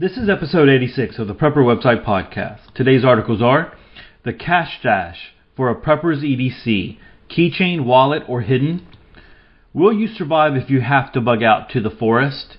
This is episode 86 of the Prepper Website Podcast. Today's articles are The Cash Stash for a Prepper's EDC, Keychain, Wallet, or Hidden? Will you survive if you have to bug out to the forest?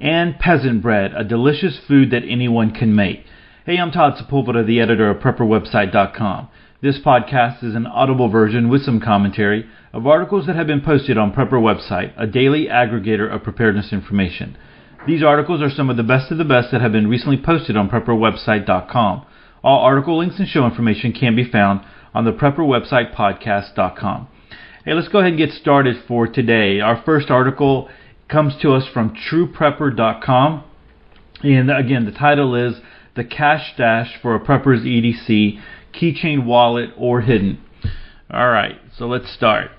And Peasant Bread, a delicious food that anyone can make. Hey, I'm Todd Sepulveda, the editor of PrepperWebsite.com. This podcast is an audible version with some commentary of articles that have been posted on Prepper Website, a daily aggregator of preparedness information. These articles are some of the best of the best that have been recently posted on PrepperWebsite.com. All article links and show information can be found on the PrepperWebsitePodcast.com. Hey, let's go ahead and get started for today. Our first article comes to us from TruePrepper.com. And again, the title is The Cash Stash for a Prepper's EDC keychain wallet, or hidden. Alright, so let's start.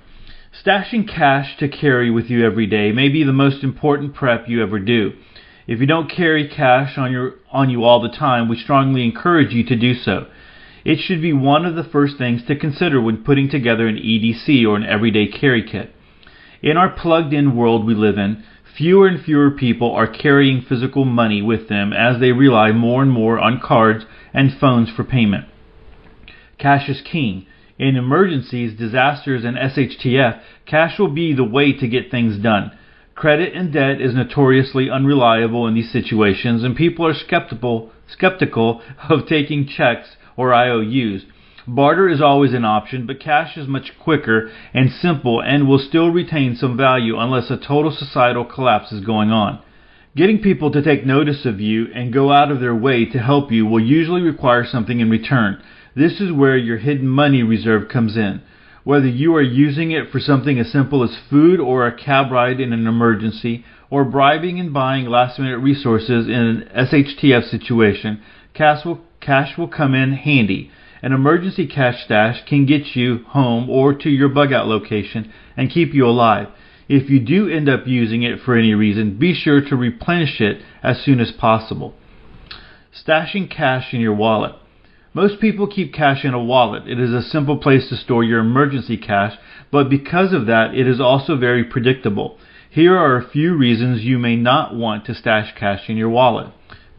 Stashing cash to carry with you every day may be the most important prep you ever do. If you don't carry cash on your on you all the time, we strongly encourage you to do so. It should be one of the first things to consider when putting together an EDC or an everyday carry kit. In our plugged in world we live in, fewer and fewer people are carrying physical money with them as they rely more and more on cards and phones for payment. Cash is king. In emergencies, disasters, and SHTF, cash will be the way to get things done. Credit and debt is notoriously unreliable in these situations, and people are skeptical skeptical of taking checks or IOUs. Barter is always an option, but cash is much quicker and simple and will still retain some value unless a total societal collapse is going on. Getting people to take notice of you and go out of their way to help you will usually require something in return. This is where your hidden money reserve comes in. Whether you are using it for something as simple as food or a cab ride in an emergency, or bribing and buying last minute resources in an SHTF situation, cash will, cash will come in handy. An emergency cash stash can get you home or to your bug out location and keep you alive. If you do end up using it for any reason, be sure to replenish it as soon as possible. Stashing cash in your wallet. Most people keep cash in a wallet. It is a simple place to store your emergency cash, but because of that, it is also very predictable. Here are a few reasons you may not want to stash cash in your wallet.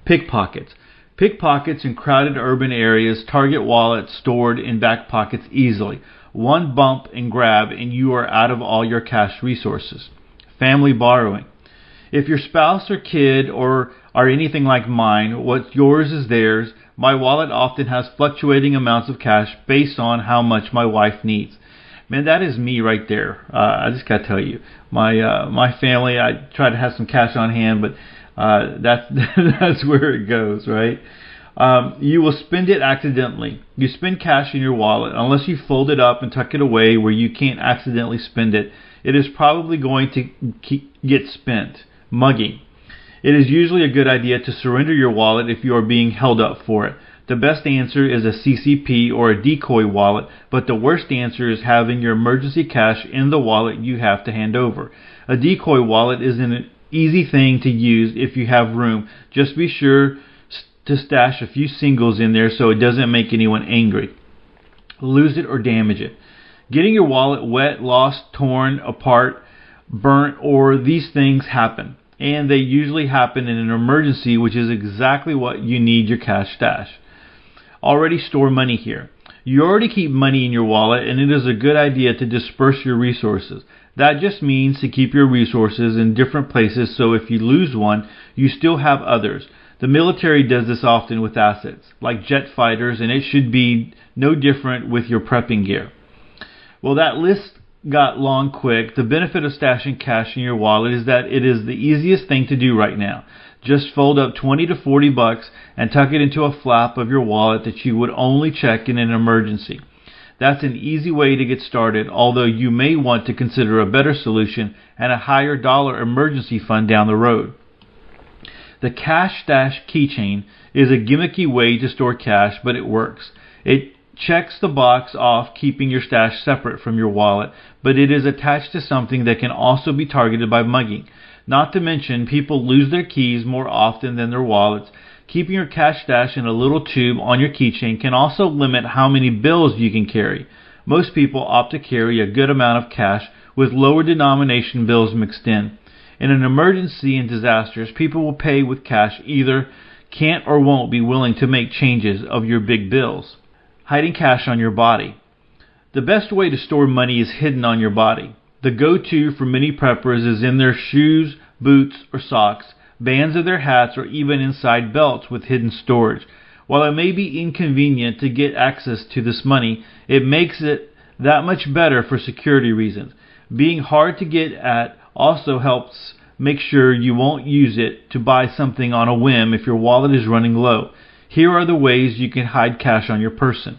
Pickpockets. Pickpockets in crowded urban areas target wallets stored in back pockets easily. One bump and grab and you are out of all your cash resources. Family borrowing. If your spouse or kid or are anything like mine, what's yours is theirs, my wallet often has fluctuating amounts of cash based on how much my wife needs. Man, that is me right there. Uh, I just gotta tell you, my uh, my family. I try to have some cash on hand, but uh, that's that's where it goes, right? Um, you will spend it accidentally. You spend cash in your wallet unless you fold it up and tuck it away where you can't accidentally spend it. It is probably going to get spent. Mugging. It is usually a good idea to surrender your wallet if you are being held up for it. The best answer is a CCP or a decoy wallet, but the worst answer is having your emergency cash in the wallet you have to hand over. A decoy wallet is an easy thing to use if you have room. Just be sure to stash a few singles in there so it doesn't make anyone angry. Lose it or damage it. Getting your wallet wet, lost, torn apart, burnt, or these things happen and they usually happen in an emergency, which is exactly what you need your cash stash. Already store money here. You already keep money in your wallet, and it is a good idea to disperse your resources. That just means to keep your resources in different places so if you lose one, you still have others. The military does this often with assets, like jet fighters, and it should be no different with your prepping gear. Well, that list got long quick, the benefit of stashing cash in your wallet is that it is the easiest thing to do right now. Just fold up 20 to 40 bucks and tuck it into a flap of your wallet that you would only check in an emergency. That's an easy way to get started, although you may want to consider a better solution and a higher dollar emergency fund down the road. The Cash Stash keychain is a gimmicky way to store cash, but it works. It checks the box off keeping your stash separate from your wallet, but it is attached to something that can also be targeted by mugging. Not to mention, people lose their keys more often than their wallets. Keeping your cash stash in a little tube on your keychain can also limit how many bills you can carry. Most people opt to carry a good amount of cash with lower denomination bills mixed in. In an emergency and disasters, people will pay with cash either can't or won't be willing to make changes of your big bills. Hiding cash on your body. The best way to store money is hidden on your body. The go to for many preppers is in their shoes, boots, or socks, bands of their hats, or even inside belts with hidden storage. While it may be inconvenient to get access to this money, it makes it that much better for security reasons. Being hard to get at also helps make sure you won't use it to buy something on a whim if your wallet is running low. Here are the ways you can hide cash on your person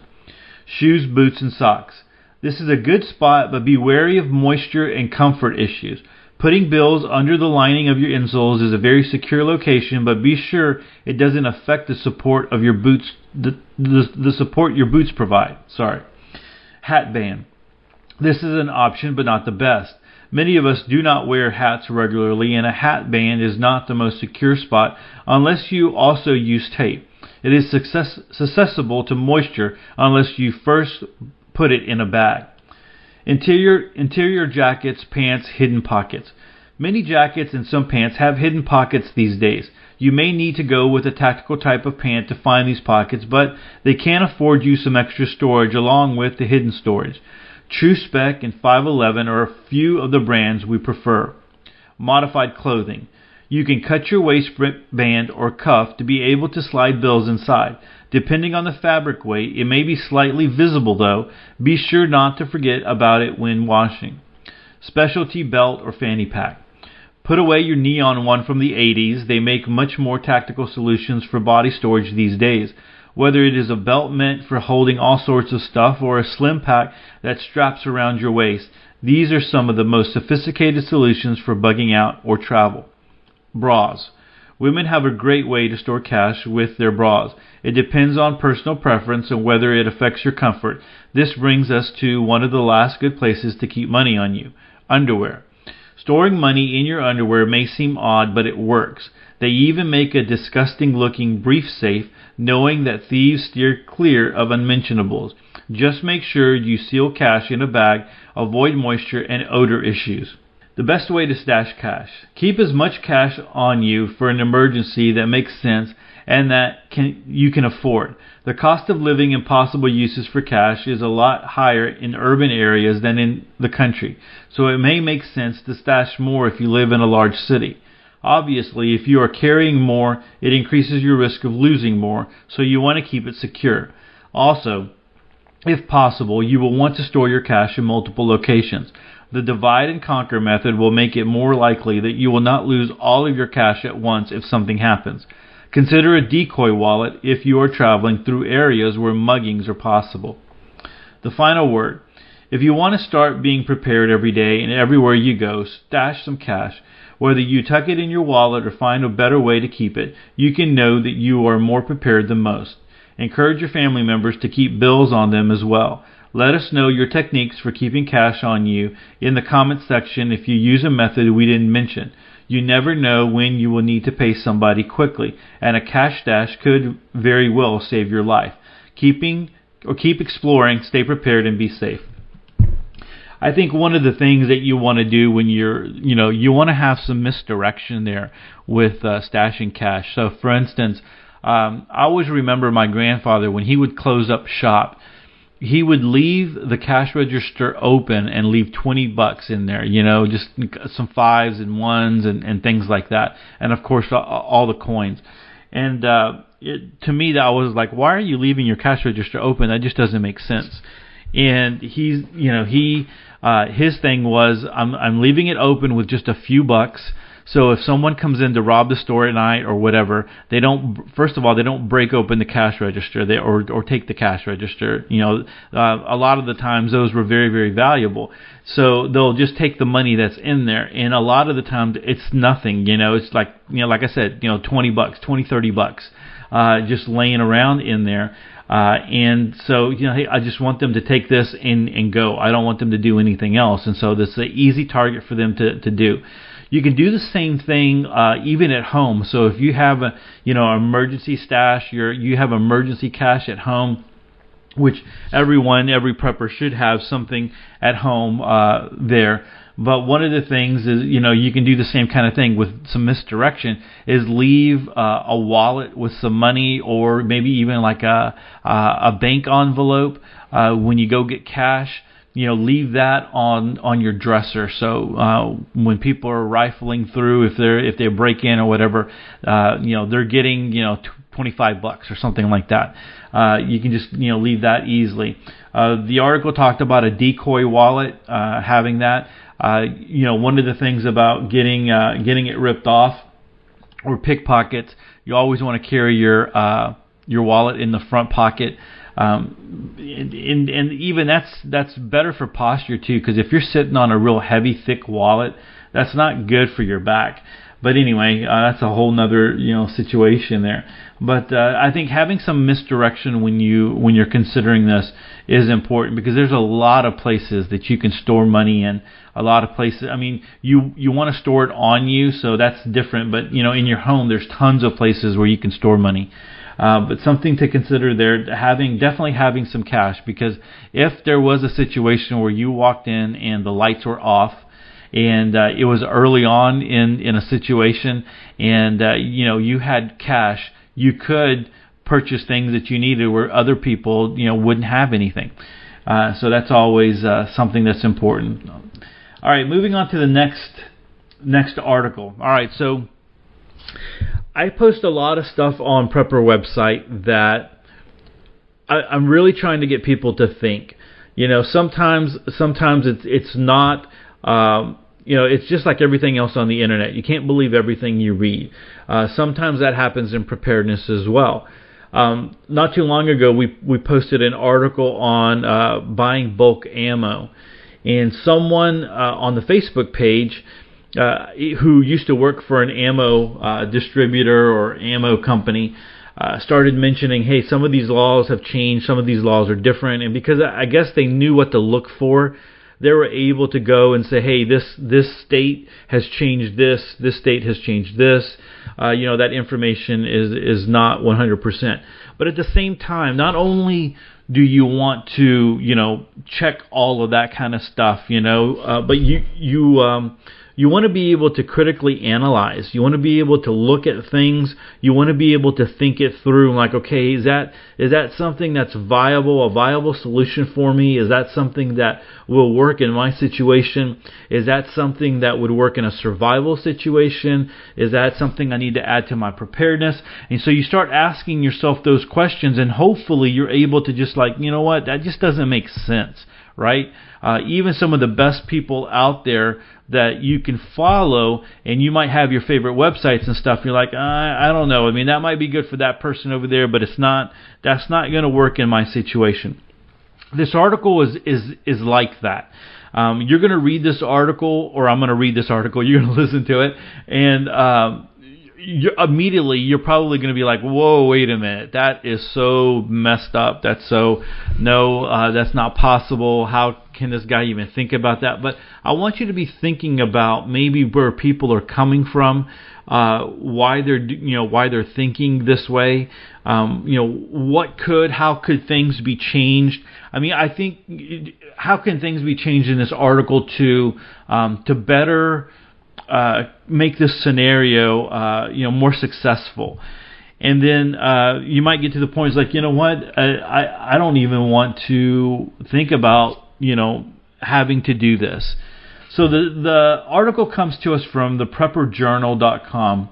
shoes, boots, and socks. This is a good spot, but be wary of moisture and comfort issues. Putting bills under the lining of your insoles is a very secure location, but be sure it doesn't affect the support of your boots, the, the, the support your boots provide. Sorry. Hat band. This is an option, but not the best. Many of us do not wear hats regularly, and a hat band is not the most secure spot unless you also use tape. It is success- susceptible to moisture unless you first put it in a bag. Interior, interior jackets, pants, hidden pockets. Many jackets and some pants have hidden pockets these days. You may need to go with a tactical type of pant to find these pockets, but they can afford you some extra storage along with the hidden storage. Tru-Spec and 511 are a few of the brands we prefer. Modified clothing. You can cut your waistband or cuff to be able to slide bills inside. Depending on the fabric weight, it may be slightly visible though. Be sure not to forget about it when washing. Specialty belt or fanny pack. Put away your neon one from the 80s. They make much more tactical solutions for body storage these days. Whether it is a belt meant for holding all sorts of stuff or a slim pack that straps around your waist, these are some of the most sophisticated solutions for bugging out or travel. Bras. Women have a great way to store cash with their bras. It depends on personal preference and whether it affects your comfort. This brings us to one of the last good places to keep money on you underwear. Storing money in your underwear may seem odd, but it works. They even make a disgusting looking brief safe, knowing that thieves steer clear of unmentionables. Just make sure you seal cash in a bag, avoid moisture and odor issues. The best way to stash cash. Keep as much cash on you for an emergency that makes sense and that can, you can afford. The cost of living and possible uses for cash is a lot higher in urban areas than in the country, so it may make sense to stash more if you live in a large city. Obviously, if you are carrying more, it increases your risk of losing more, so you want to keep it secure. Also, if possible, you will want to store your cash in multiple locations. The divide and conquer method will make it more likely that you will not lose all of your cash at once if something happens. Consider a decoy wallet if you are traveling through areas where muggings are possible. The final word. If you want to start being prepared every day and everywhere you go, stash some cash. Whether you tuck it in your wallet or find a better way to keep it, you can know that you are more prepared than most. Encourage your family members to keep bills on them as well. Let us know your techniques for keeping cash on you in the comments section if you use a method we didn't mention. You never know when you will need to pay somebody quickly, and a cash dash could very well save your life. Keeping or keep exploring, stay prepared and be safe. I think one of the things that you want to do when you're, you know, you want to have some misdirection there with uh, stashing cash. So, for instance, um, I always remember my grandfather when he would close up shop he would leave the cash register open and leave 20 bucks in there, you know, just some fives and ones and, and things like that. And of course, all the coins. And, uh, it, to me, that was like, why are you leaving your cash register open? That just doesn't make sense. And he's, you know, he, uh, his thing was, I'm, I'm leaving it open with just a few bucks so if someone comes in to rob the store at night or whatever, they don't. First of all, they don't break open the cash register, they or or take the cash register. You know, uh, a lot of the times those were very very valuable. So they'll just take the money that's in there, and a lot of the times it's nothing. You know, it's like you know, like I said, you know, twenty bucks, twenty thirty bucks, uh, just laying around in there. Uh, and so, you know, hey, I just want them to take this and, and go. I don't want them to do anything else. And so this is an easy target for them to, to do. You can do the same thing uh, even at home. So if you have a you know emergency stash, you you have emergency cash at home, which everyone, every prepper should have something at home uh, there. But one of the things is, you know, you can do the same kind of thing with some misdirection. Is leave uh, a wallet with some money, or maybe even like a uh, a bank envelope uh, when you go get cash you know leave that on on your dresser. So uh when people are rifling through if they're if they break in or whatever uh you know they're getting you know 25 bucks or something like that. Uh you can just you know leave that easily. Uh the article talked about a decoy wallet uh having that. Uh you know one of the things about getting uh getting it ripped off or pickpockets. You always want to carry your uh your wallet in the front pocket um, and, and even that's that's better for posture too, because if you're sitting on a real heavy, thick wallet, that's not good for your back. But anyway, uh, that's a whole nother you know situation there. But uh, I think having some misdirection when you when you're considering this is important because there's a lot of places that you can store money in. A lot of places. I mean, you you want to store it on you, so that's different. But you know, in your home, there's tons of places where you can store money. Uh, but something to consider there, having definitely having some cash because if there was a situation where you walked in and the lights were off and uh, it was early on in in a situation and uh, you know you had cash, you could purchase things that you needed where other people you know wouldn't have anything. Uh, so that's always uh, something that's important. All right, moving on to the next next article. All right, so I post a lot of stuff on Prepper website that I, I'm really trying to get people to think. You know, sometimes sometimes it's it's not. Um, you know, it's just like everything else on the internet. You can't believe everything you read. Uh, sometimes that happens in preparedness as well. Um, not too long ago, we we posted an article on uh, buying bulk ammo, and someone uh, on the Facebook page uh, who used to work for an ammo uh, distributor or ammo company uh, started mentioning, hey, some of these laws have changed, some of these laws are different, and because I guess they knew what to look for, they were able to go and say, hey, this this state has changed this, this state has changed this. Uh, you know that information is is not 100%. But at the same time, not only do you want to you know check all of that kind of stuff, you know, uh, but you you um, you want to be able to critically analyze. You want to be able to look at things. You want to be able to think it through. Like, okay, is that is that something that's viable, a viable solution for me? Is that something that will work in my situation? Is that something that would work in a survival situation? Is that something I need to add to my preparedness? And so you start asking yourself those questions, and hopefully you're able to just like, you know what, that just doesn't make sense right? Uh, even some of the best people out there that you can follow, and you might have your favorite websites and stuff. You're like, I, I don't know. I mean, that might be good for that person over there, but it's not. That's not going to work in my situation. This article is is is like that. Um, you're going to read this article, or I'm going to read this article. You're going to listen to it, and um, you're, immediately you're probably going to be like, "Whoa, wait a minute, that is so messed up. That's so no, uh, that's not possible. How can this guy even think about that?" But I want you to be thinking about maybe where people are coming from, uh, why they're you know why they're thinking this way. Um, you know, what could, how could things be changed? I mean, I think how can things be changed in this article to um, to better uh, make this scenario uh, you know more successful. And then uh, you might get to the point it's like you know what I, I I don't even want to think about you know having to do this. So the the article comes to us from the prepperjournal.com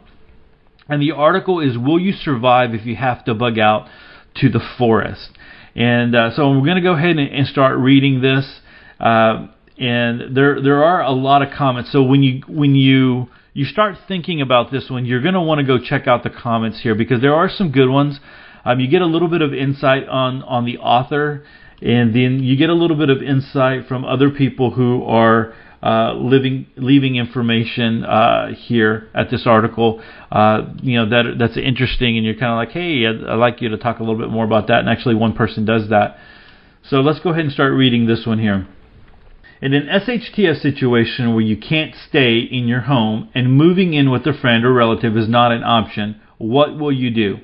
and the article is will you survive if you have to bug out to the forest? And uh, so we're going to go ahead and, and start reading this. Uh, and there there are a lot of comments. So when you when you you start thinking about this one, you're going to want to go check out the comments here because there are some good ones. Um, you get a little bit of insight on on the author, and then you get a little bit of insight from other people who are uh, living leaving information uh, here at this article. Uh, you know that that's interesting, and you're kind of like, hey, I'd, I'd like you to talk a little bit more about that. And actually, one person does that. So let's go ahead and start reading this one here. In an SHTF situation where you can't stay in your home and moving in with a friend or relative is not an option, what will you do?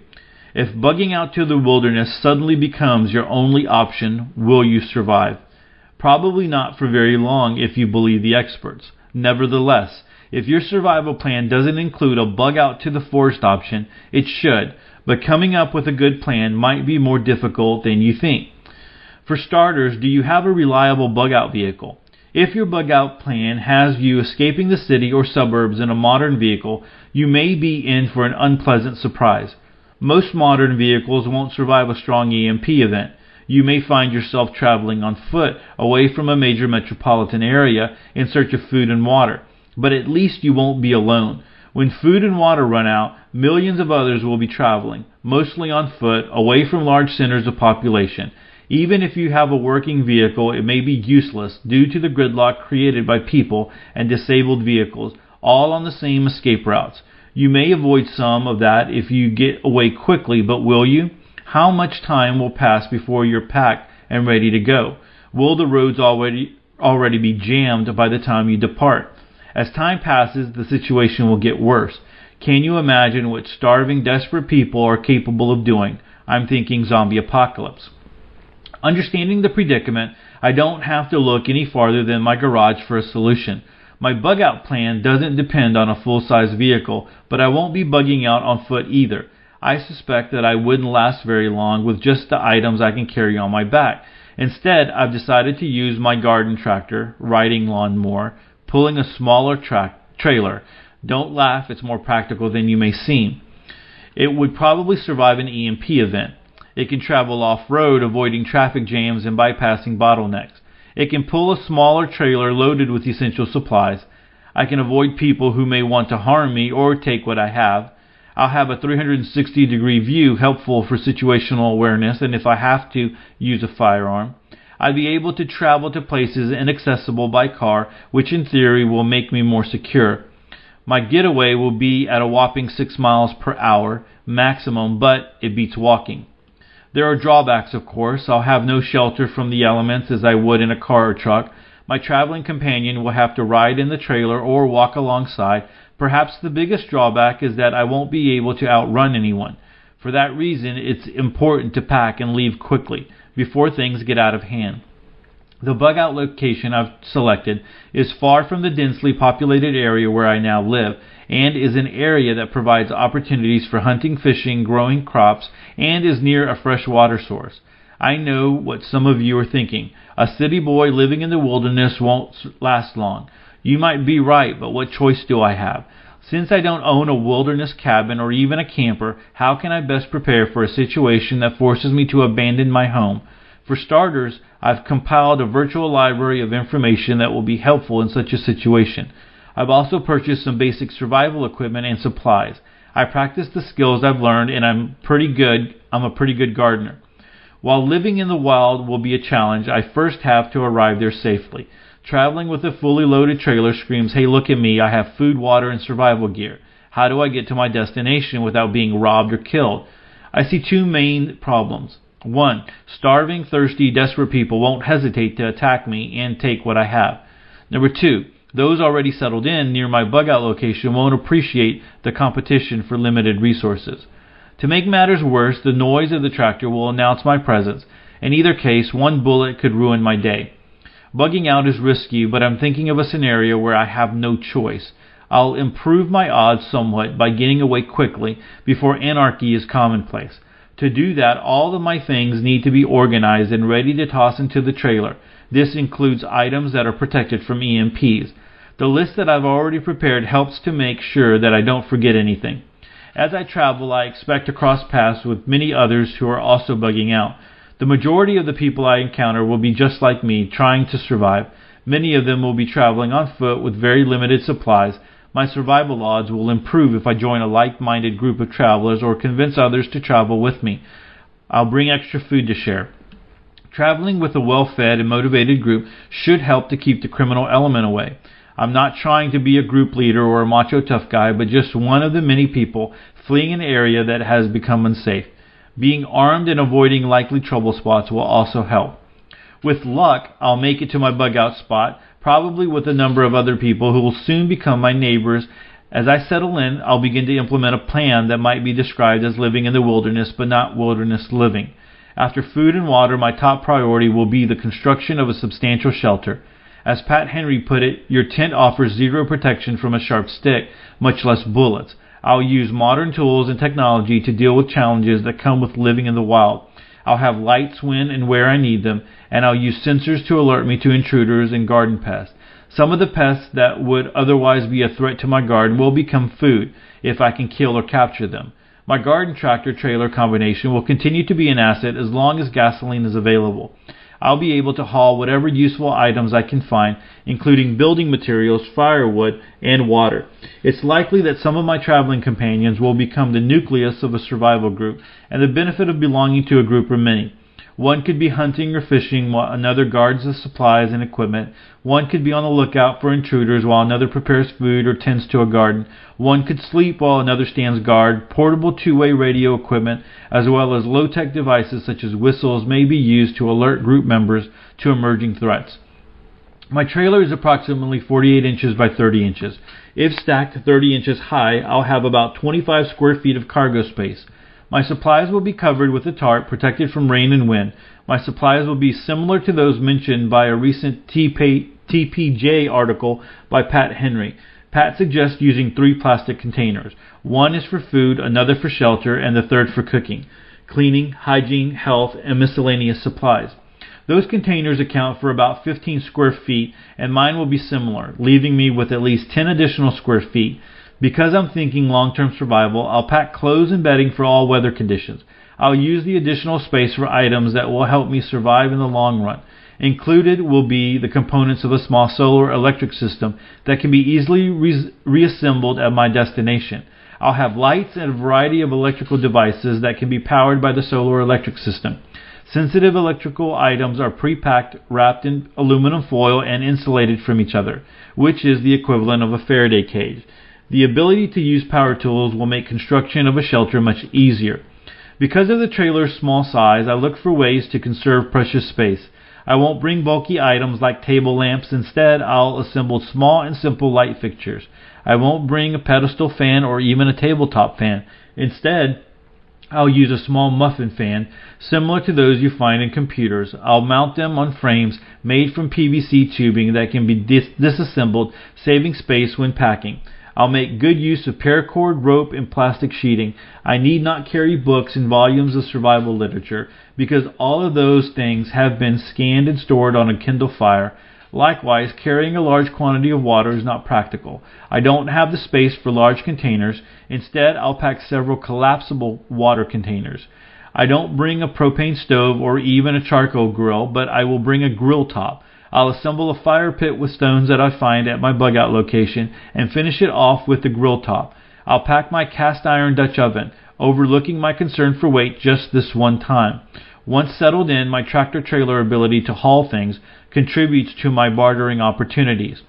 If bugging out to the wilderness suddenly becomes your only option, will you survive? Probably not for very long if you believe the experts. Nevertheless, if your survival plan doesn't include a bug out to the forest option, it should, but coming up with a good plan might be more difficult than you think. For starters, do you have a reliable bug out vehicle? If your bug out plan has you escaping the city or suburbs in a modern vehicle, you may be in for an unpleasant surprise. Most modern vehicles won't survive a strong EMP event. You may find yourself traveling on foot away from a major metropolitan area in search of food and water. But at least you won't be alone. When food and water run out, millions of others will be traveling, mostly on foot, away from large centers of population. Even if you have a working vehicle, it may be useless due to the gridlock created by people and disabled vehicles, all on the same escape routes. You may avoid some of that if you get away quickly, but will you? How much time will pass before you're packed and ready to go? Will the roads already already be jammed by the time you depart? As time passes, the situation will get worse. Can you imagine what starving, desperate people are capable of doing? I'm thinking zombie apocalypse. Understanding the predicament, I don't have to look any farther than my garage for a solution. My bug out plan doesn't depend on a full size vehicle, but I won't be bugging out on foot either. I suspect that I wouldn't last very long with just the items I can carry on my back. Instead, I've decided to use my garden tractor, riding lawn mower, pulling a smaller tra- trailer. Don't laugh, it's more practical than you may seem. It would probably survive an EMP event. It can travel off road, avoiding traffic jams and bypassing bottlenecks. It can pull a smaller trailer loaded with essential supplies. I can avoid people who may want to harm me or take what I have. I'll have a 360 degree view helpful for situational awareness and if I have to use a firearm. I'd be able to travel to places inaccessible by car, which in theory will make me more secure. My getaway will be at a whopping 6 miles per hour maximum, but it beats walking. There are drawbacks, of course. I'll have no shelter from the elements as I would in a car or truck. My traveling companion will have to ride in the trailer or walk alongside. Perhaps the biggest drawback is that I won't be able to outrun anyone. For that reason, it's important to pack and leave quickly, before things get out of hand. The bug out location I've selected is far from the densely populated area where I now live and is an area that provides opportunities for hunting, fishing, growing crops, and is near a fresh water source. I know what some of you are thinking. A city boy living in the wilderness won't last long. You might be right, but what choice do I have? Since I don't own a wilderness cabin or even a camper, how can I best prepare for a situation that forces me to abandon my home? For starters, I've compiled a virtual library of information that will be helpful in such a situation. I've also purchased some basic survival equipment and supplies. I practice the skills I've learned and I'm pretty good I'm a pretty good gardener. While living in the wild will be a challenge, I first have to arrive there safely. Traveling with a fully loaded trailer screams, "Hey, look at me. I have food, water, and survival gear. How do I get to my destination without being robbed or killed?" I see two main problems. One, starving, thirsty, desperate people won't hesitate to attack me and take what I have. Number two, those already settled in near my bug out location won't appreciate the competition for limited resources. To make matters worse, the noise of the tractor will announce my presence. In either case, one bullet could ruin my day. Bugging out is risky, but I'm thinking of a scenario where I have no choice. I'll improve my odds somewhat by getting away quickly before anarchy is commonplace. To do that, all of my things need to be organized and ready to toss into the trailer. This includes items that are protected from EMPs. The list that I've already prepared helps to make sure that I don't forget anything. As I travel, I expect to cross paths with many others who are also bugging out. The majority of the people I encounter will be just like me, trying to survive. Many of them will be traveling on foot with very limited supplies, my survival odds will improve if I join a like minded group of travelers or convince others to travel with me. I'll bring extra food to share. Traveling with a well fed and motivated group should help to keep the criminal element away. I'm not trying to be a group leader or a macho tough guy, but just one of the many people fleeing an area that has become unsafe. Being armed and avoiding likely trouble spots will also help. With luck, I'll make it to my bug out spot, probably with a number of other people who will soon become my neighbors. As I settle in, I'll begin to implement a plan that might be described as living in the wilderness, but not wilderness living. After food and water, my top priority will be the construction of a substantial shelter. As Pat Henry put it, your tent offers zero protection from a sharp stick, much less bullets. I'll use modern tools and technology to deal with challenges that come with living in the wild. I'll have lights when and where I need them, and I'll use sensors to alert me to intruders and garden pests. Some of the pests that would otherwise be a threat to my garden will become food if I can kill or capture them. My garden tractor trailer combination will continue to be an asset as long as gasoline is available. I'll be able to haul whatever useful items I can find, including building materials, firewood, and water. It's likely that some of my traveling companions will become the nucleus of a survival group, and the benefit of belonging to a group are many. One could be hunting or fishing while another guards the supplies and equipment. One could be on the lookout for intruders while another prepares food or tends to a garden. One could sleep while another stands guard. Portable two-way radio equipment as well as low-tech devices such as whistles may be used to alert group members to emerging threats. My trailer is approximately 48 inches by 30 inches. If stacked 30 inches high, I'll have about 25 square feet of cargo space. My supplies will be covered with a tarp protected from rain and wind. My supplies will be similar to those mentioned by a recent TPJ article by Pat Henry. Pat suggests using three plastic containers. One is for food, another for shelter, and the third for cooking, cleaning, hygiene, health, and miscellaneous supplies. Those containers account for about 15 square feet, and mine will be similar, leaving me with at least 10 additional square feet. Because I'm thinking long-term survival, I'll pack clothes and bedding for all weather conditions. I'll use the additional space for items that will help me survive in the long run. Included will be the components of a small solar electric system that can be easily re- reassembled at my destination. I'll have lights and a variety of electrical devices that can be powered by the solar electric system. Sensitive electrical items are pre-packed, wrapped in aluminum foil, and insulated from each other, which is the equivalent of a Faraday cage. The ability to use power tools will make construction of a shelter much easier. Because of the trailer's small size, I look for ways to conserve precious space. I won't bring bulky items like table lamps. Instead, I'll assemble small and simple light fixtures. I won't bring a pedestal fan or even a tabletop fan. Instead, I'll use a small muffin fan, similar to those you find in computers. I'll mount them on frames made from PVC tubing that can be dis- disassembled, saving space when packing. I'll make good use of paracord, rope, and plastic sheeting. I need not carry books and volumes of survival literature because all of those things have been scanned and stored on a Kindle Fire. Likewise, carrying a large quantity of water is not practical. I don't have the space for large containers. Instead, I'll pack several collapsible water containers. I don't bring a propane stove or even a charcoal grill, but I will bring a grill top. I'll assemble a fire pit with stones that I find at my bug out location and finish it off with the grill top. I'll pack my cast iron Dutch oven, overlooking my concern for weight just this one time. Once settled in, my tractor trailer ability to haul things contributes to my bartering opportunities.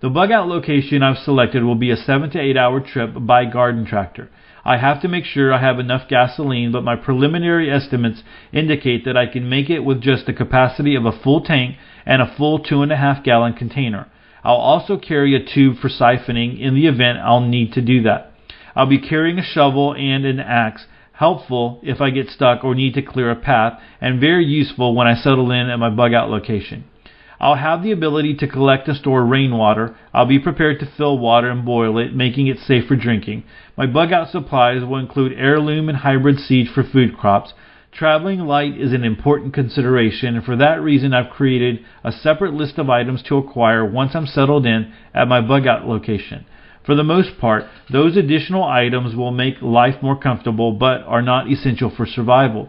The bug out location I've selected will be a 7 to 8 hour trip by garden tractor. I have to make sure I have enough gasoline, but my preliminary estimates indicate that I can make it with just the capacity of a full tank and a full two and a half gallon container. I'll also carry a tube for siphoning in the event I'll need to do that. I'll be carrying a shovel and an axe, helpful if I get stuck or need to clear a path, and very useful when I settle in at my bug out location. I'll have the ability to collect and store rainwater. I'll be prepared to fill water and boil it, making it safe for drinking. My bug out supplies will include heirloom and hybrid seeds for food crops. Traveling light is an important consideration, and for that reason, I've created a separate list of items to acquire once I'm settled in at my bug out location. For the most part, those additional items will make life more comfortable but are not essential for survival.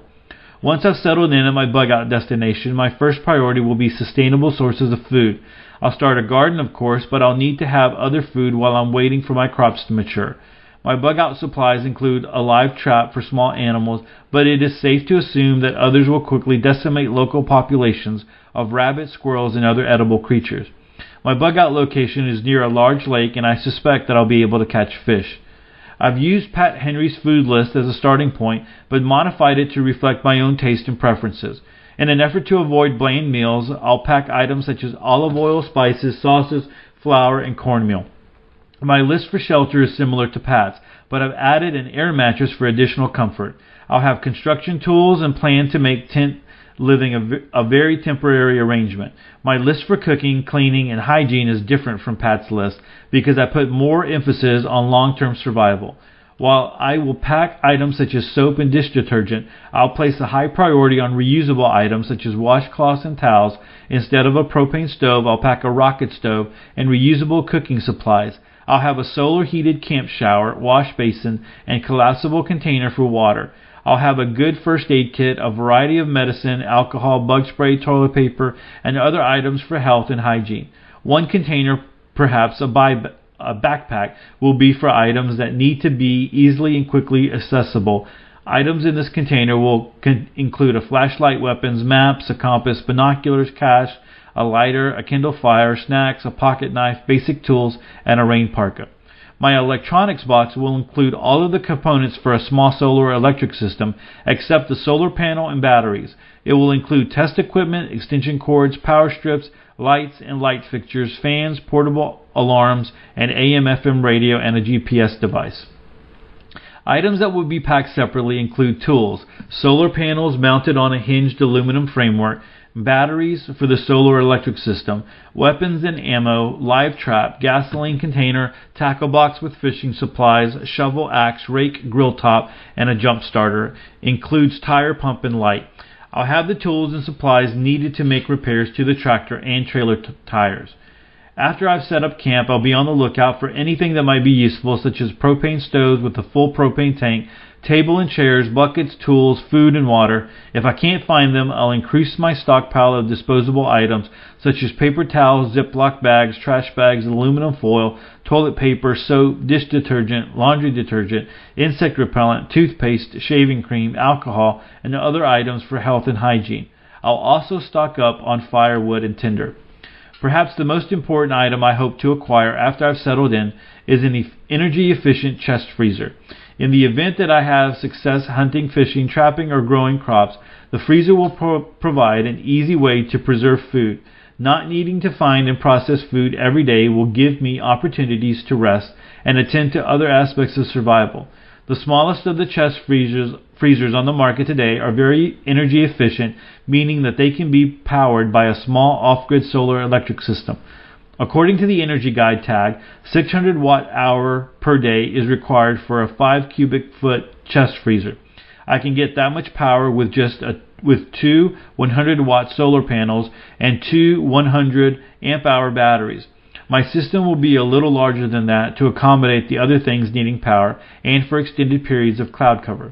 Once I've settled in at my bug out destination, my first priority will be sustainable sources of food. I'll start a garden, of course, but I'll need to have other food while I'm waiting for my crops to mature. My bug out supplies include a live trap for small animals, but it is safe to assume that others will quickly decimate local populations of rabbits, squirrels, and other edible creatures. My bug out location is near a large lake, and I suspect that I'll be able to catch fish. I've used Pat Henry's food list as a starting point, but modified it to reflect my own taste and preferences. In an effort to avoid bland meals, I'll pack items such as olive oil, spices, sauces, flour, and cornmeal. My list for shelter is similar to Pat's, but I've added an air mattress for additional comfort. I'll have construction tools and plan to make tent living a, a very temporary arrangement. My list for cooking, cleaning, and hygiene is different from Pat's list because I put more emphasis on long-term survival. While I will pack items such as soap and dish detergent, I'll place a high priority on reusable items such as washcloths and towels. Instead of a propane stove, I'll pack a rocket stove and reusable cooking supplies. I'll have a solar heated camp shower, wash basin, and collapsible container for water. I'll have a good first aid kit, a variety of medicine, alcohol, bug spray, toilet paper, and other items for health and hygiene. One container, perhaps a, buy, a backpack, will be for items that need to be easily and quickly accessible. Items in this container will con- include a flashlight, weapons, maps, a compass, binoculars, cash, a lighter, a Kindle Fire, snacks, a pocket knife, basic tools, and a rain parka. My electronics box will include all of the components for a small solar electric system except the solar panel and batteries. It will include test equipment, extension cords, power strips, lights and light fixtures, fans, portable alarms, an AM FM radio, and a GPS device. Items that will be packed separately include tools, solar panels mounted on a hinged aluminum framework, batteries for the solar electric system, weapons and ammo, live trap, gasoline container, tackle box with fishing supplies, shovel, axe, rake, grill top, and a jump starter. Includes tire pump and light. I'll have the tools and supplies needed to make repairs to the tractor and trailer t- tires. After I've set up camp, I'll be on the lookout for anything that might be useful, such as propane stoves with a full propane tank table and chairs, buckets, tools, food, and water. If I can't find them, I'll increase my stockpile of disposable items such as paper towels, Ziploc bags, trash bags, aluminum foil, toilet paper, soap, dish detergent, laundry detergent, insect repellent, toothpaste, shaving cream, alcohol, and other items for health and hygiene. I'll also stock up on firewood and tinder. Perhaps the most important item I hope to acquire after I've settled in is an energy efficient chest freezer. In the event that I have success hunting, fishing, trapping, or growing crops, the freezer will pro- provide an easy way to preserve food. Not needing to find and process food every day will give me opportunities to rest and attend to other aspects of survival. The smallest of the chest freezers, freezers on the market today are very energy efficient, meaning that they can be powered by a small off-grid solar electric system. According to the Energy Guide tag, 600 watt hour per day is required for a 5 cubic foot chest freezer. I can get that much power with just a with two 100 watt solar panels and two 100 amp hour batteries. My system will be a little larger than that to accommodate the other things needing power and for extended periods of cloud cover.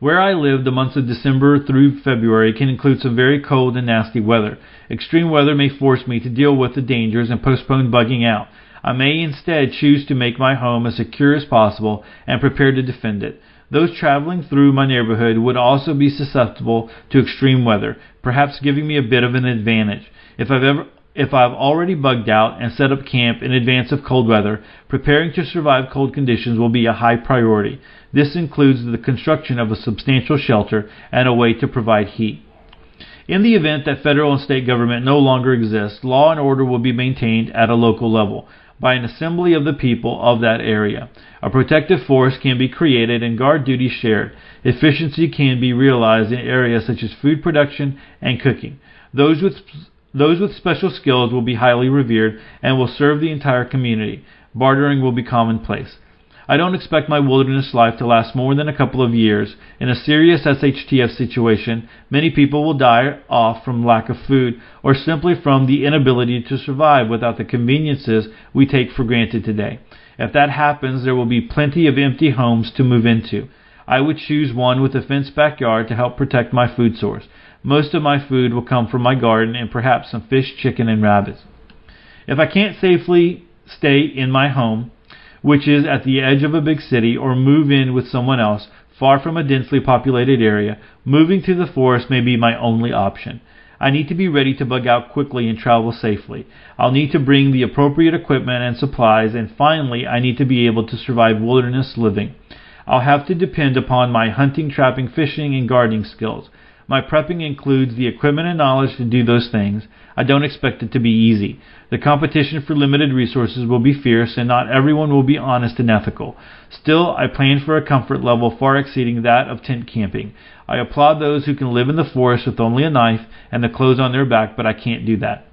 Where I live, the months of December through February can include some very cold and nasty weather. Extreme weather may force me to deal with the dangers and postpone bugging out. I may instead choose to make my home as secure as possible and prepare to defend it. Those traveling through my neighborhood would also be susceptible to extreme weather, perhaps giving me a bit of an advantage. If I've ever if I've already bugged out and set up camp in advance of cold weather, preparing to survive cold conditions will be a high priority. This includes the construction of a substantial shelter and a way to provide heat. In the event that federal and state government no longer exists, law and order will be maintained at a local level by an assembly of the people of that area. A protective force can be created and guard duties shared. Efficiency can be realized in areas such as food production and cooking. Those with those with special skills will be highly revered and will serve the entire community. Bartering will be commonplace. I don't expect my wilderness life to last more than a couple of years. In a serious SHTF situation, many people will die off from lack of food or simply from the inability to survive without the conveniences we take for granted today. If that happens, there will be plenty of empty homes to move into. I would choose one with a fenced backyard to help protect my food source. Most of my food will come from my garden and perhaps some fish, chicken, and rabbits. If I can't safely stay in my home, which is at the edge of a big city, or move in with someone else, far from a densely populated area, moving to the forest may be my only option. I need to be ready to bug out quickly and travel safely. I'll need to bring the appropriate equipment and supplies, and finally, I need to be able to survive wilderness living. I'll have to depend upon my hunting, trapping, fishing, and gardening skills. My prepping includes the equipment and knowledge to do those things. I don't expect it to be easy. The competition for limited resources will be fierce, and not everyone will be honest and ethical. Still, I plan for a comfort level far exceeding that of tent camping. I applaud those who can live in the forest with only a knife and the clothes on their back, but I can't do that.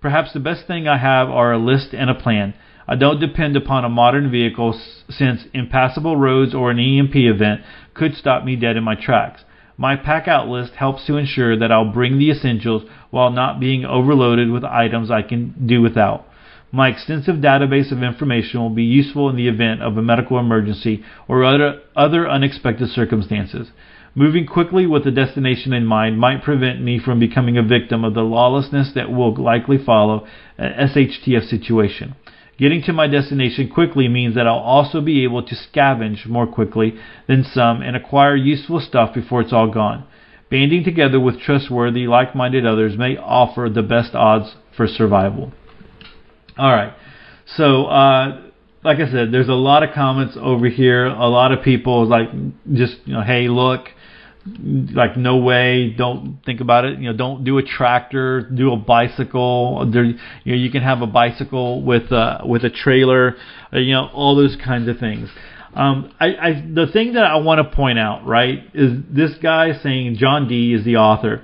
Perhaps the best thing I have are a list and a plan. I don't depend upon a modern vehicle since impassable roads or an EMP event could stop me dead in my tracks. My pack out list helps to ensure that I'll bring the essentials while not being overloaded with items I can do without. My extensive database of information will be useful in the event of a medical emergency or other, other unexpected circumstances. Moving quickly with a destination in mind might prevent me from becoming a victim of the lawlessness that will likely follow a SHTF situation. Getting to my destination quickly means that I'll also be able to scavenge more quickly than some and acquire useful stuff before it's all gone. Banding together with trustworthy, like minded others may offer the best odds for survival. Alright, so, uh, like I said, there's a lot of comments over here. A lot of people like just, you know, hey, look, like no way don't think about it. You know don't do a tractor do a bicycle. There you know you can have a bicycle with a with a trailer uh, you know all those kinds of things. Um i i the thing that i want to point out right is this guy saying john d is the author.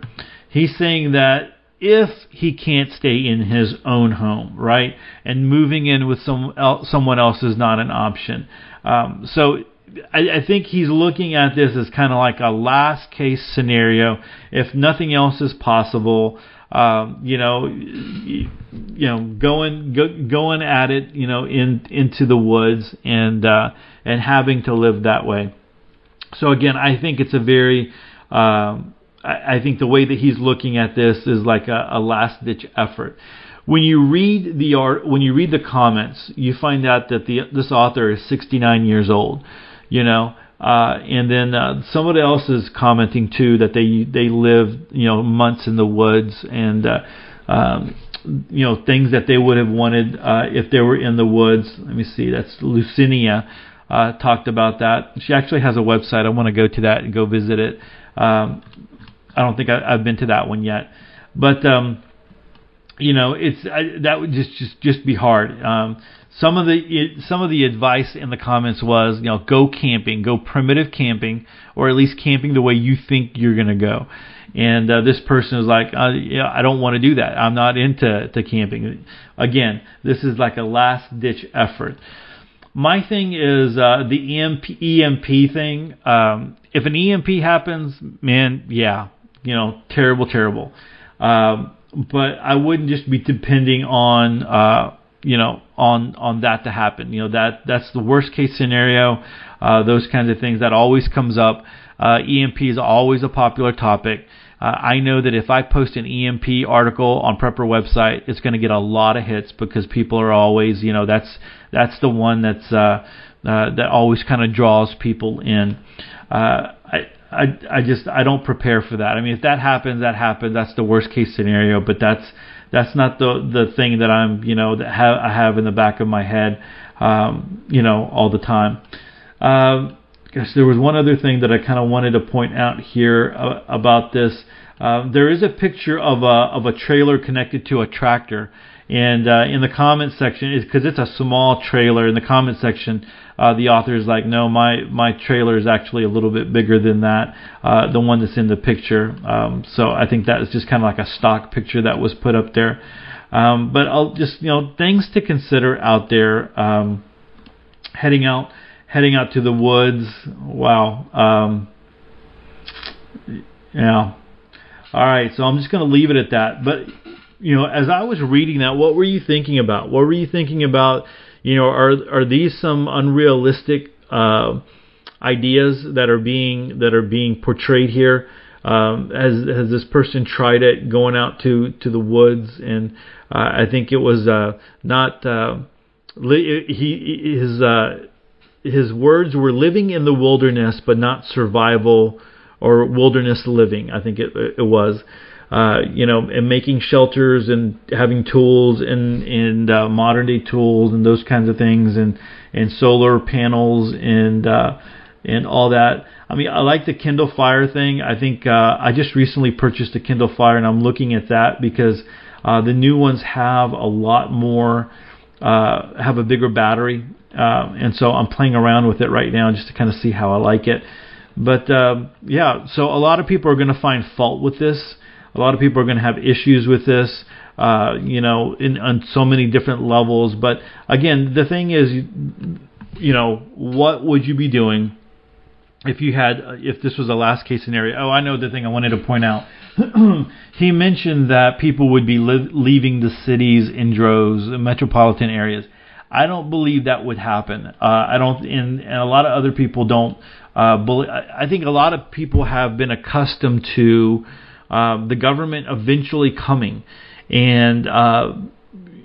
He's saying that if he can't stay in his own home right and moving in with some el- someone else is not an option. Um so I, I think he's looking at this as kind of like a last case scenario. If nothing else is possible, um, you know, you, know, going go, going at it, you know, in into the woods and uh, and having to live that way. So again, I think it's a very um, I, I think the way that he's looking at this is like a, a last ditch effort when you read the art, when you read the comments, you find out that the this author is 69 years old you know. Uh, and then uh, somebody else is commenting too that they they live you know months in the woods and uh, um, you know things that they would have wanted uh, if they were in the woods. Let me see, that's Lucinia uh, talked about that. She actually has a website. I want to go to that and go visit it. Um, I don't think I, have been to that one yet, but um, you know it's I, that would just just just be hard. Um, some of the some of the advice in the comments was, you know, go camping, go primitive camping, or at least camping the way you think you're going to go. And uh, this person is like, uh, yeah, I don't want to do that. I'm not into to camping. Again, this is like a last ditch effort. My thing is uh, the EMP, EMP thing. Um, if an EMP happens, man, yeah, you know, terrible, terrible. Um, but I wouldn't just be depending on uh, you know on on that to happen. You know that that's the worst case scenario. Uh, those kinds of things that always comes up. Uh, EMP is always a popular topic. Uh, I know that if I post an EMP article on Prepper website, it's going to get a lot of hits because people are always, you know, that's that's the one that's uh, uh, that always kind of draws people in. Uh, I, I just I don't prepare for that. I mean, if that happens, that happens. That's the worst case scenario, but that's that's not the the thing that I'm you know that have, I have in the back of my head um, you know all the time. Um, guess there was one other thing that I kind of wanted to point out here uh, about this. Uh, there is a picture of a of a trailer connected to a tractor, and uh, in the comment section, because it's a small trailer, in the comment section, uh, the author is like, no, my my trailer is actually a little bit bigger than that, uh, the one that's in the picture. Um, so I think that is just kind of like a stock picture that was put up there. Um, but I'll just you know things to consider out there. Um, heading out, heading out to the woods. Wow. Um, yeah. All right. So I'm just going to leave it at that. But you know, as I was reading that, what were you thinking about? What were you thinking about? You know, are are these some unrealistic uh, ideas that are being that are being portrayed here? Um, has has this person tried it going out to to the woods and uh, I think it was uh, not uh, he his uh, his words were living in the wilderness but not survival or wilderness living I think it it was uh, you know, and making shelters and having tools and and uh, modern day tools and those kinds of things and and solar panels and uh, and all that. I mean, I like the Kindle Fire thing. I think uh, I just recently purchased a Kindle Fire, and I'm looking at that because uh, the new ones have a lot more, uh, have a bigger battery, uh, and so I'm playing around with it right now just to kind of see how I like it. But um, yeah, so a lot of people are going to find fault with this. A lot of people are going to have issues with this. Uh, you know, in on so many different levels. But again, the thing is, you know, what would you be doing if you had if this was a last case scenario? Oh, I know the thing I wanted to point out. he mentioned that people would be li- leaving the cities in droves, metropolitan areas. I don't believe that would happen. Uh, I don't, and, and a lot of other people don't. Uh, believe, I think a lot of people have been accustomed to uh, the government eventually coming, and uh,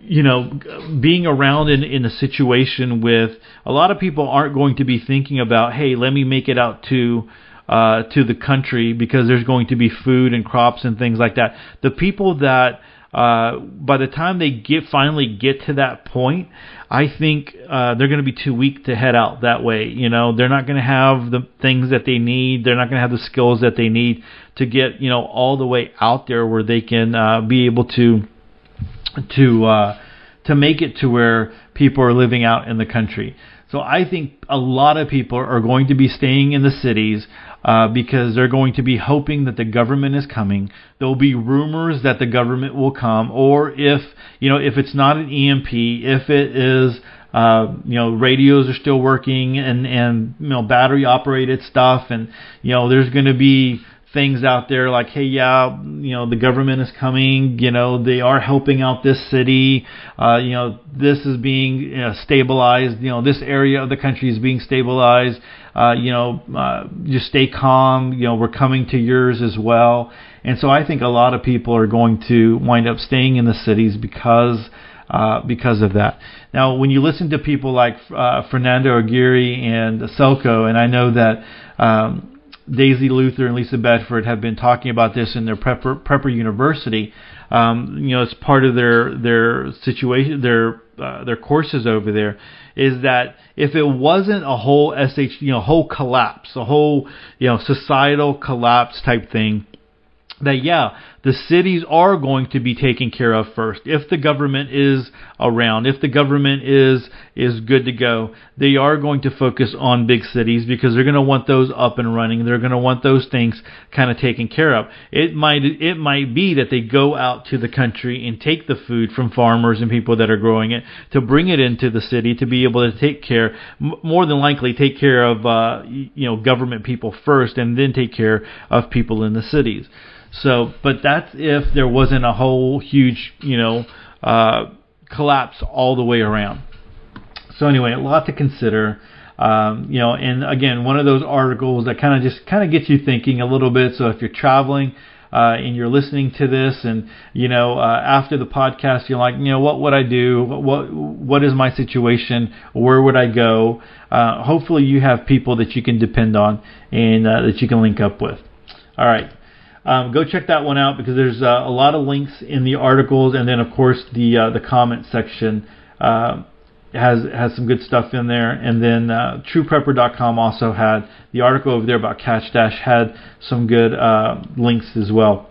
you know, being around in in a situation with a lot of people aren't going to be thinking about, hey, let me make it out to uh, to the country because there's going to be food and crops and things like that. The people that uh, by the time they get finally get to that point, I think uh, they're going to be too weak to head out that way. You know, they're not going to have the things that they need. They're not going to have the skills that they need to get you know all the way out there where they can uh, be able to to uh, to make it to where people are living out in the country. So I think a lot of people are going to be staying in the cities uh, because they're going to be hoping that the government is coming. There will be rumors that the government will come, or if you know if it's not an EMP, if it is uh, you know radios are still working and and you know battery operated stuff, and you know there's going to be things out there like, hey, yeah, you know, the government is coming, you know, they are helping out this city, uh, you know, this is being you know, stabilized, you know, this area of the country is being stabilized, uh, you know, uh, just stay calm, you know, we're coming to yours as well. And so I think a lot of people are going to wind up staying in the cities because uh, because of that. Now, when you listen to people like uh, Fernando Aguirre and Selco, and I know that um, Daisy Luther and Lisa Bedford have been talking about this in their prepper, prepper university. Um, you know, it's part of their their situation, their uh, their courses over there. Is that if it wasn't a whole sh, you know, whole collapse, a whole you know societal collapse type thing, that yeah, the cities are going to be taken care of first. If the government is around, if the government is is good to go, they are going to focus on big cities because they're going to want those up and running. They're going to want those things kind of taken care of. It might it might be that they go out to the country and take the food from farmers and people that are growing it to bring it into the city to be able to take care more than likely take care of uh, you know government people first and then take care of people in the cities. So, but that's if there wasn't a whole huge, you know, uh, collapse all the way around. So anyway, a lot to consider. Um, you know, and again, one of those articles that kind of just kind of gets you thinking a little bit. So if you're traveling uh, and you're listening to this, and you know, uh, after the podcast, you're like, you know, what would I do? What what is my situation? Where would I go? Uh, hopefully, you have people that you can depend on and uh, that you can link up with. All right. Um, go check that one out because there's uh, a lot of links in the articles, and then of course the uh, the comment section uh, has has some good stuff in there. And then uh, TruePrepper.com also had the article over there about Cash Stash had some good uh, links as well.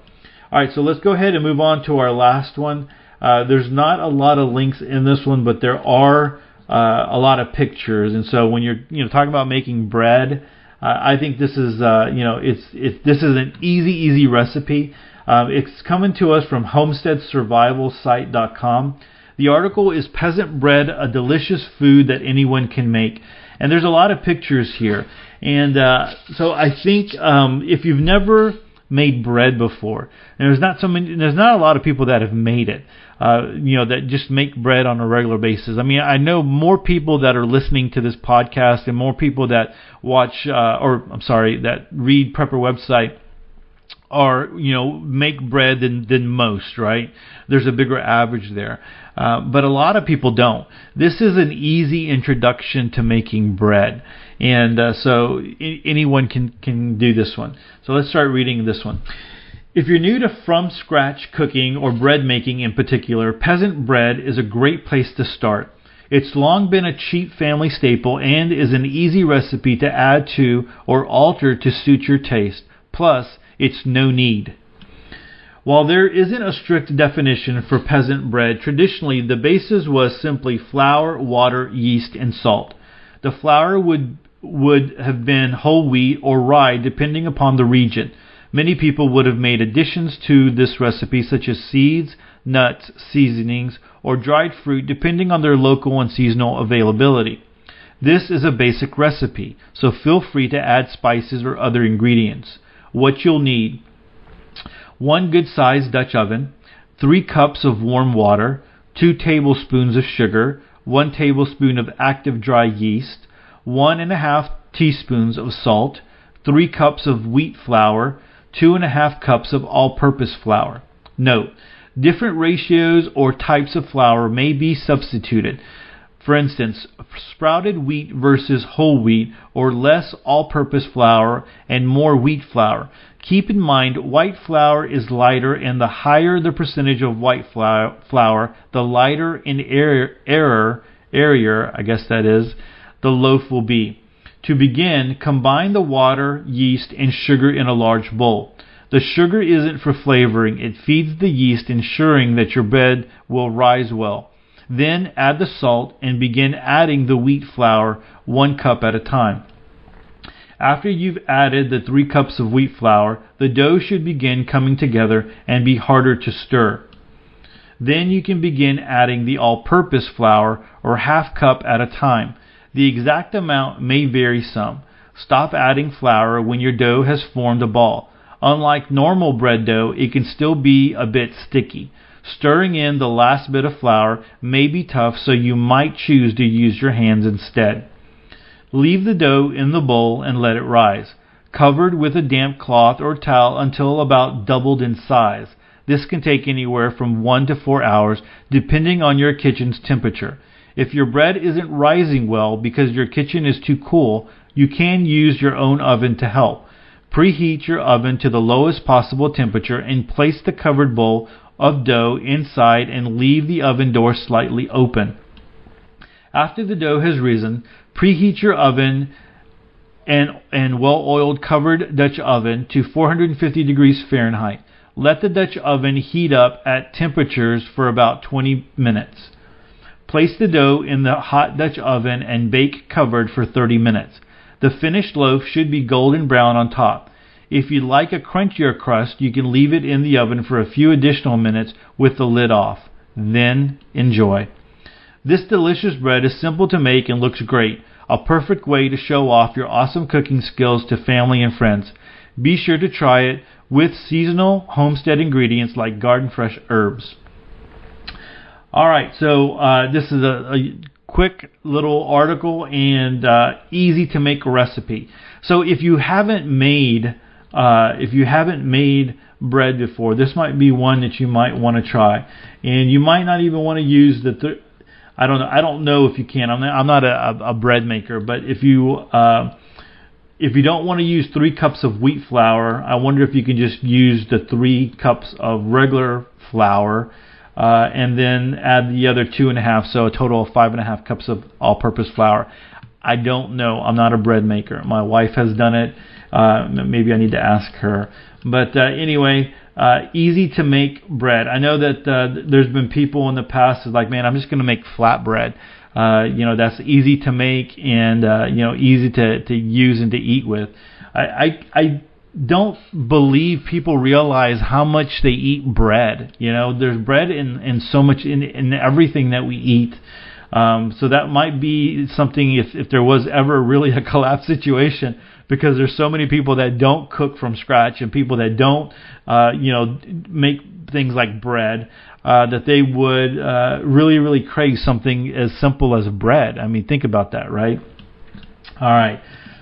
All right, so let's go ahead and move on to our last one. Uh, there's not a lot of links in this one, but there are a lot of pictures. And so when you're you know talking about making bread, I think this is uh, you know it's it, this is an easy easy recipe. Um, it's coming to us from HomesteadSurvivalSite.com. The article is Peasant Bread, a delicious food that anyone can make. And there's a lot of pictures here. And uh, so I think um, if you've never made bread before, and there's not so many, there's not a lot of people that have made it uh, you know, that just make bread on a regular basis. I mean, I know more people that are listening to this podcast and more people that watch, uh, or I'm sorry, that read Prepper website are you know make bread than than most right? There's a bigger average there uh, but a lot of people don't this is an easy introduction to making bread and uh, so I- anyone can can do this one so let's start reading this one if you're new to from scratch cooking or bread making in particular, peasant bread is a great place to start. It's long been a cheap family staple and is an easy recipe to add to or alter to suit your taste. Plus, it's no knead. While there isn't a strict definition for peasant bread, traditionally the basis was simply flour, water, yeast, and salt. The flour would would have been whole wheat or rye depending upon the region. Many people would have made additions to this recipe such as seeds, nuts, seasonings, or dried fruit depending on their local and seasonal availability. This is a basic recipe, so feel free to add spices or other ingredients. What you'll need 1 good sized Dutch oven, 3 cups of warm water, 2 tablespoons of sugar, 1 tablespoon of active dry yeast, 1 and a half teaspoons of salt, 3 cups of wheat flour, 2 and a half cups of all purpose flour. Note, different ratios or types of flour may be substituted. For instance, sprouted wheat versus whole wheat, or less all purpose flour and more wheat flour. Keep in mind, white flour is lighter, and the higher the percentage of white flour, the lighter error, airier, I guess that is, the loaf will be. To begin, combine the water, yeast, and sugar in a large bowl. The sugar isn't for flavoring, it feeds the yeast, ensuring that your bread will rise well. Then add the salt and begin adding the wheat flour one cup at a time. After you've added the three cups of wheat flour, the dough should begin coming together and be harder to stir. Then you can begin adding the all purpose flour or half cup at a time. The exact amount may vary some. Stop adding flour when your dough has formed a ball. Unlike normal bread dough, it can still be a bit sticky. Stirring in the last bit of flour may be tough, so you might choose to use your hands instead. Leave the dough in the bowl and let it rise, covered with a damp cloth or towel until about doubled in size. This can take anywhere from one to four hours, depending on your kitchen's temperature. If your bread isn't rising well because your kitchen is too cool, you can use your own oven to help. Preheat your oven to the lowest possible temperature and place the covered bowl of dough inside and leave the oven door slightly open. After the dough has risen, preheat your oven and, and well oiled covered Dutch oven to 450 degrees Fahrenheit. Let the Dutch oven heat up at temperatures for about 20 minutes. Place the dough in the hot Dutch oven and bake covered for 30 minutes. The finished loaf should be golden brown on top. If you'd like a crunchier crust, you can leave it in the oven for a few additional minutes with the lid off. Then enjoy. This delicious bread is simple to make and looks great. A perfect way to show off your awesome cooking skills to family and friends. Be sure to try it with seasonal homestead ingredients like garden fresh herbs. All right, so uh, this is a, a quick little article and uh, easy to make recipe. So if you haven't made uh, if you haven't made bread before, this might be one that you might want to try, and you might not even want to use the. Th- I don't know. I don't know if you can. I'm not, I'm not a, a bread maker, but if you uh, if you don't want to use three cups of wheat flour, I wonder if you can just use the three cups of regular flour uh, and then add the other two and a half, so a total of five and a half cups of all-purpose flour. I don't know. I'm not a bread maker. My wife has done it. Uh, maybe I need to ask her. But uh, anyway, uh, easy to make bread. I know that uh, there's been people in the past who's like, man, I'm just going to make flatbread. Uh, you know, that's easy to make and uh, you know easy to to use and to eat with. I I, I don't believe people realize how much they eat bread. You know, there's bread in, in so much in in everything that we eat. Um, so that might be something if if there was ever really a collapse situation because there's so many people that don't cook from scratch and people that don't uh, you know make things like bread uh, that they would uh, really really crave something as simple as bread. I mean, think about that, right? All right.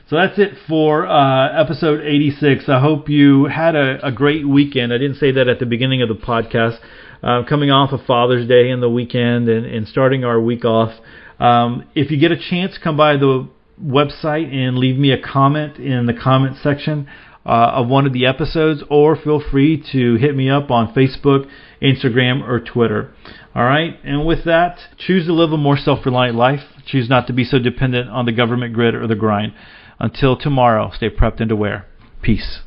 So that's it for uh, episode 86. I hope you had a, a, great weekend. I didn't say that at the beginning of the podcast. Uh, coming off of Father's Day and the weekend and, and starting our week off. Um, if you get a chance, come by the website and leave me a comment in the comment section. uh, of one of the episodes, or feel free to hit me up on Facebook, Instagram, or Twitter. All right, and with that, choose to live a more self reliant life. Choose not to be so dependent on the government grid or the grind. Until tomorrow, stay prepped and aware. Peace.